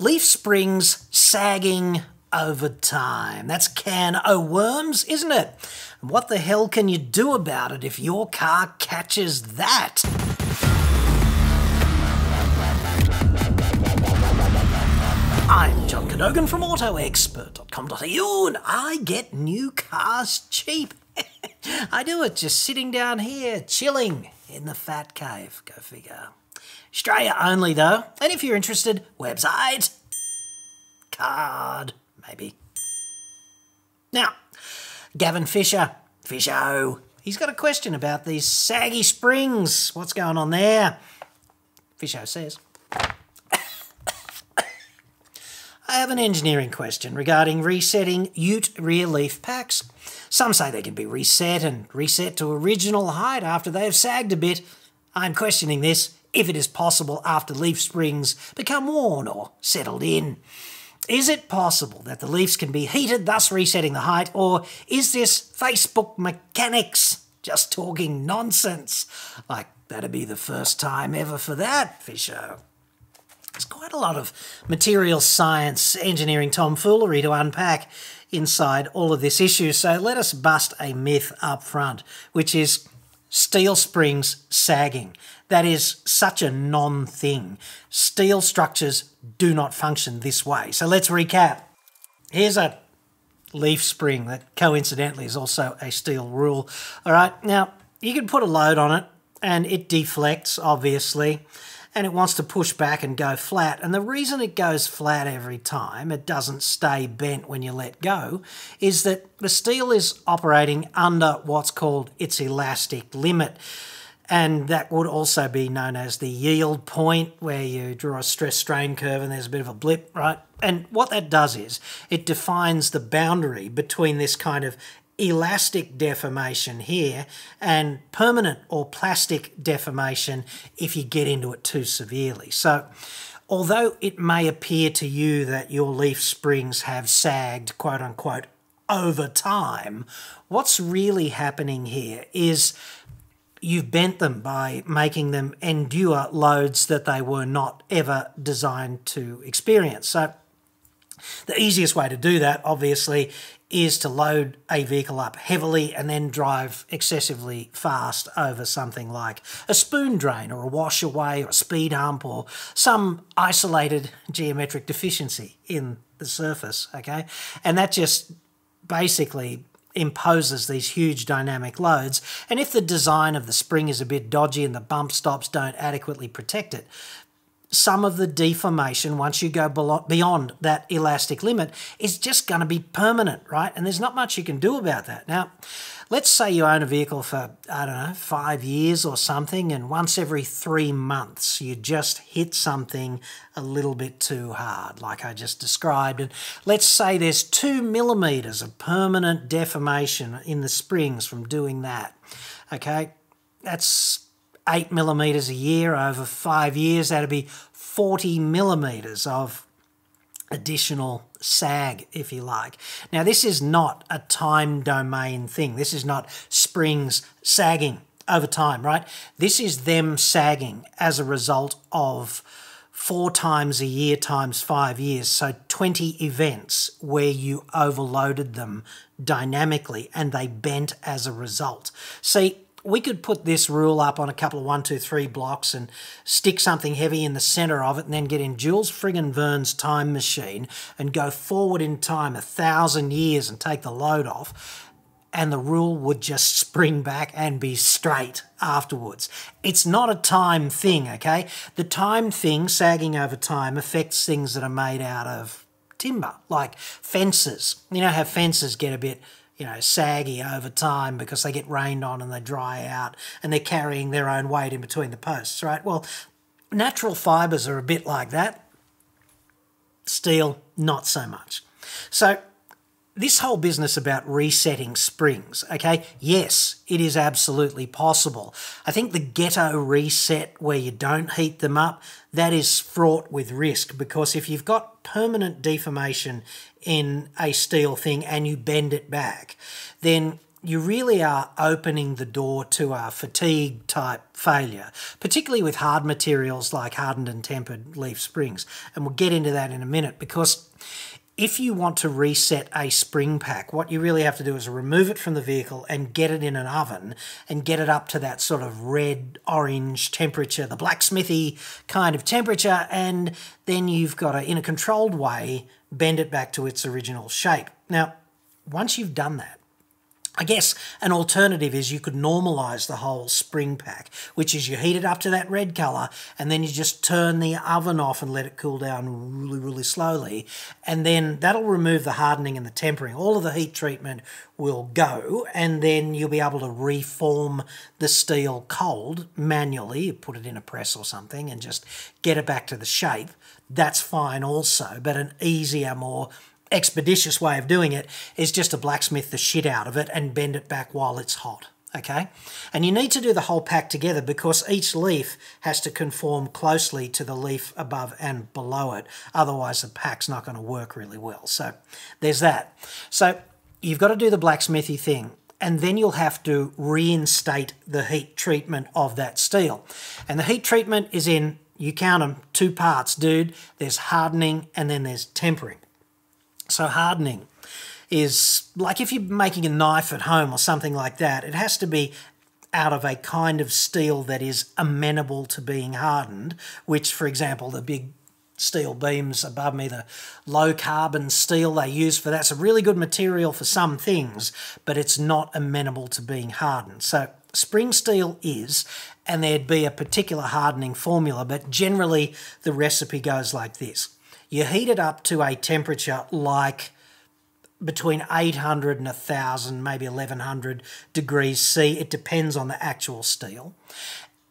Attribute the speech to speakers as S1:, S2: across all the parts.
S1: Leaf springs sagging over time. That's can o' worms, isn't it? What the hell can you do about it if your car catches that? I'm John Cadogan from AutoExpert.com.au and I get new cars cheap. I do it just sitting down here, chilling in the fat cave. Go figure. Australia only though, and if you're interested, website, card, maybe. Now, Gavin Fisher, Fisho, he's got a question about these saggy springs. What's going on there? Fisho says. I have an engineering question regarding resetting ute rear leaf packs. Some say they can be reset and reset to original height after they have sagged a bit. I'm questioning this, if it is possible after leaf springs become worn or settled in. Is it possible that the leaves can be heated, thus resetting the height, or is this Facebook mechanics just talking nonsense? Like, that'd be the first time ever for that, Fisher. There's quite a lot of material science, engineering tomfoolery to unpack inside all of this issue, so let us bust a myth up front, which is steel springs sagging. That is such a non thing. Steel structures do not function this way. So let's recap. Here's a leaf spring that coincidentally is also a steel rule. All right, now you can put a load on it and it deflects, obviously and it wants to push back and go flat. And the reason it goes flat every time, it doesn't stay bent when you let go, is that the steel is operating under what's called its elastic limit. And that would also be known as the yield point, where you draw a stress strain curve and there's a bit of a blip, right? And what that does is it defines the boundary between this kind of elastic deformation here and permanent or plastic deformation if you get into it too severely. So although it may appear to you that your leaf springs have sagged, quote unquote, over time, what's really happening here is you've bent them by making them endure loads that they were not ever designed to experience. So the easiest way to do that, obviously, is to load a vehicle up heavily and then drive excessively fast over something like a spoon drain or a washaway or a speed hump or some isolated geometric deficiency in the surface, okay? And that just basically imposes these huge dynamic loads. And if the design of the spring is a bit dodgy and the bump stops don't adequately protect it, some of the deformation once you go beyond that elastic limit is just going to be permanent, right? And there's not much you can do about that. Now, let's say you own a vehicle for, I don't know, five years or something, and once every three months you just hit something a little bit too hard, like I just described. And let's say there's two millimeters of permanent deformation in the springs from doing that. Okay, that's eight millimeters a year over five years, that'd be 40 millimeters of additional sag, if you like. Now, this is not a time domain thing. This is not springs sagging over time, right? This is them sagging as a result of four times a year times five years, so 20 events where you overloaded them dynamically and they bent as a result. See, we could put this rule up on a couple of one, two, three blocks and stick something heavy in the center of it and then get in Jules friggin' Verne's time machine and go forward in time a thousand years and take the load off and the rule would just spring back and be straight afterwards. It's not a time thing, okay? The time thing, sagging over time, affects things that are made out of timber, like fences. You know how fences get a bit you know, saggy over time because they get rained on and they dry out and they're carrying their own weight in between the posts, right? Well, natural fibres are a bit like that. Steel, not so much. So this whole business about resetting springs, okay, yes, it is absolutely possible. I think the ghetto reset where you don't heat them up, that is fraught with risk because if you've got permanent deformation in a steel thing and you bend it back, then you really are opening the door to a fatigue type failure, particularly with hard materials like hardened and tempered leaf springs. And we'll get into that in a minute because if you want to reset a spring pack, what you really have to do is remove it from the vehicle and get it in an oven and get it up to that sort of red orange temperature, the blacksmithy kind of temperature, and then you've got to, in a controlled way, bend it back to its original shape. Now, once you've done that, I guess an alternative is you could normalize the whole spring pack, which is you heat it up to that red color and then you just turn the oven off and let it cool down really, really slowly. And then that'll remove the hardening and the tempering. All of the heat treatment will go and then you'll be able to reform the steel cold manually. You put it in a press or something and just get it back to the shape. That's fine also, but an easier, more expeditious way of doing it is just to blacksmith the shit out of it and bend it back while it's hot. Okay, and you need to do the whole pack together because each leaf has to conform closely to the leaf above and below it. Otherwise, the pack's not going to work really well. So there's that. So you've got to do the blacksmithy thing and then you'll have to reinstate the heat treatment of that steel. And the heat treatment is in, you count them, two parts, dude. There's hardening and then there's tempering. So hardening is like if you're making a knife at home or something like that, it has to be out of a kind of steel that is amenable to being hardened, which, for example, the big steel beams above me, the low carbon steel they use for that's a really good material for some things, but it's not amenable to being hardened. So spring steel is, and there'd be a particular hardening formula, but generally the recipe goes like this. You heat it up to a temperature like between 800 and 1000, maybe 1100 degrees C. It depends on the actual steel.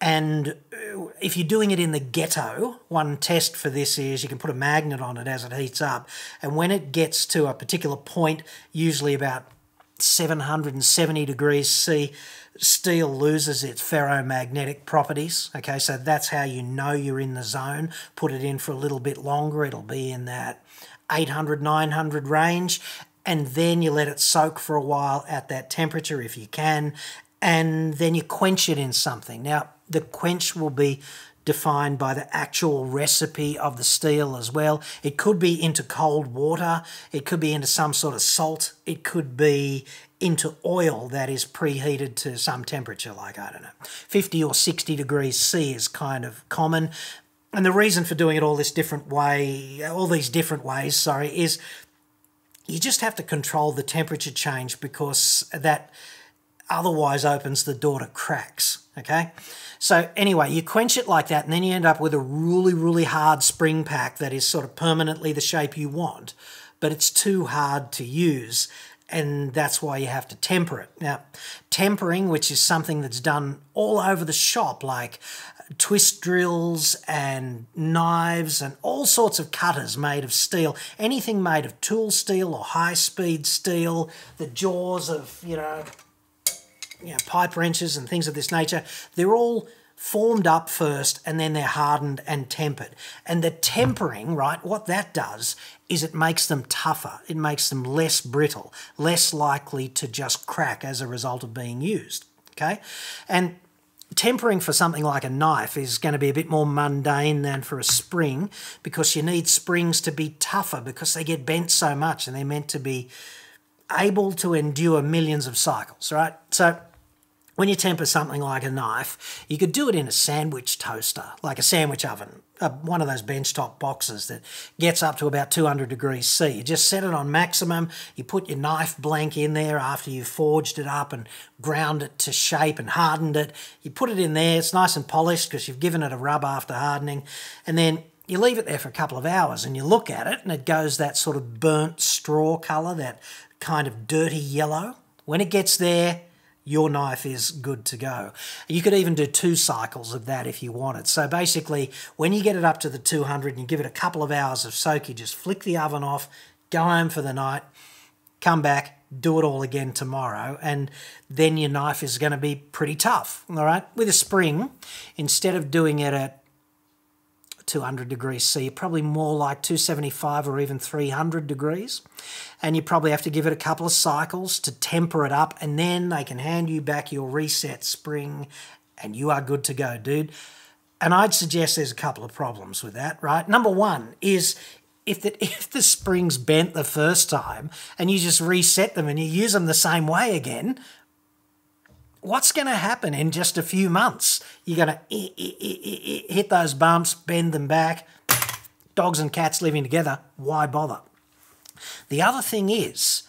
S1: And uh, if you're doing it in the ghetto, one test for this is you can put a magnet on it as it heats up. And when it gets to a particular point, usually about 770 degrees C, steel loses its ferromagnetic properties. Okay, so that's how you know you're in the zone. Put it in for a little bit longer, it'll be in that 800, 900 range, and then you let it soak for a while at that temperature if you can, and then you quench it in something. Now, the quench will be defined by the actual recipe of the steel as well. It could be into cold water, it could be into some sort of salt, it could be into oil that is preheated to some temperature, like, I don't know, 50 or 60 degrees C is kind of common. And the reason for doing it all this different way, all these different ways, sorry, is you just have to control the temperature change because that otherwise opens the door to cracks, okay? So anyway, you quench it like that and then you end up with a really, really hard spring pack that is sort of permanently the shape you want, but it's too hard to use and that's why you have to temper it. Now, tempering, which is something that's done all over the shop, like twist drills and knives and all sorts of cutters made of steel, anything made of tool steel or high speed steel, the jaws of, you know, you know, pipe wrenches and things of this nature, they're all formed up first and then they're hardened and tempered. And the tempering, right, what that does is it makes them tougher. It makes them less brittle, less likely to just crack as a result of being used. Okay? And tempering for something like a knife is going to be a bit more mundane than for a spring because you need springs to be tougher because they get bent so much and they're meant to be able to endure millions of cycles, right? So when you temper something like a knife, you could do it in a sandwich toaster, like a sandwich oven, one of those benchtop boxes that gets up to about 200 degrees C. You just set it on maximum, you put your knife blank in there after you've forged it up and ground it to shape and hardened it. You put it in there, it's nice and polished because you've given it a rub after hardening, and then you leave it there for a couple of hours and you look at it and it goes that sort of burnt straw colour, that kind of dirty yellow. When it gets there, your knife is good to go. You could even do two cycles of that if you wanted. So basically, when you get it up to the 200 and you give it a couple of hours of soak, you just flick the oven off, go home for the night, come back, do it all again tomorrow, and then your knife is going to be pretty tough. All right, with a spring, instead of doing it at 200 degrees C, probably more like 275 or even 300 degrees. And you probably have to give it a couple of cycles to temper it up, and then they can hand you back your reset spring, and you are good to go, dude. And I'd suggest there's a couple of problems with that, right? Number one is if the, if the spring's bent the first time and you just reset them and you use them the same way again, what's going to happen in just a few months? You're going to hit those bumps, bend them back. Dogs and cats living together, why bother? The other thing is,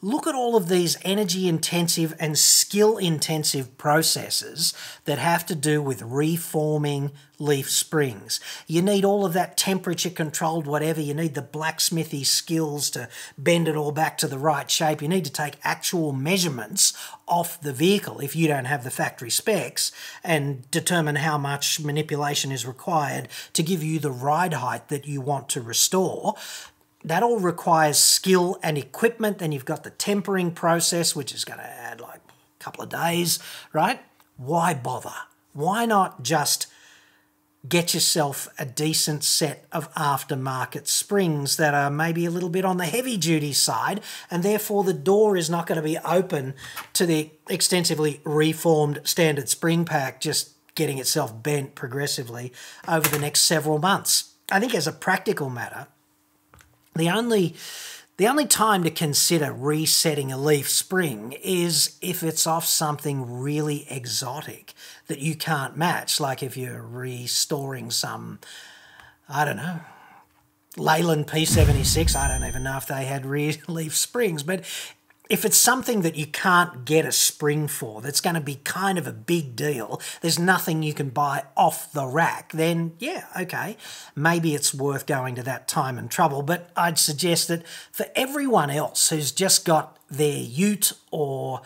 S1: look at all of these energy intensive and skill intensive processes that have to do with reforming leaf springs. You need all of that temperature controlled whatever. You need the blacksmithy skills to bend it all back to the right shape. You need to take actual measurements off the vehicle if you don't have the factory specs and determine how much manipulation is required to give you the ride height that you want to restore that all requires skill and equipment. Then you've got the tempering process, which is going to add like a couple of days, right? Why bother? Why not just get yourself a decent set of aftermarket springs that are maybe a little bit on the heavy duty side, and therefore the door is not going to be open to the extensively reformed standard spring pack just getting itself bent progressively over the next several months. I think, as a practical matter, the only the only time to consider resetting a leaf spring is if it's off something really exotic that you can't match, like if you're restoring some, I don't know, Leyland P76. I don't even know if they had rear leaf springs, but if it's something that you can't get a spring for, that's going to be kind of a big deal, there's nothing you can buy off the rack, then yeah, okay, maybe it's worth going to that time and trouble. But I'd suggest that for everyone else who's just got their ute or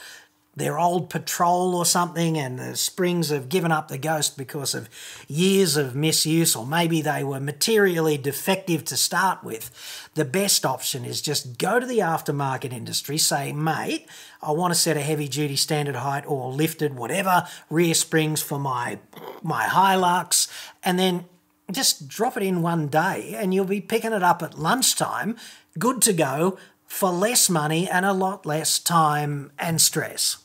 S1: their old patrol or something, and the springs have given up the ghost because of years of misuse, or maybe they were materially defective to start with, the best option is just go to the aftermarket industry, say, mate, I want to set a heavy duty standard height or lifted, whatever, rear springs for my, my Hilux, and then just drop it in one day, and you'll be picking it up at lunchtime, good to go for less money and a lot less time and stress.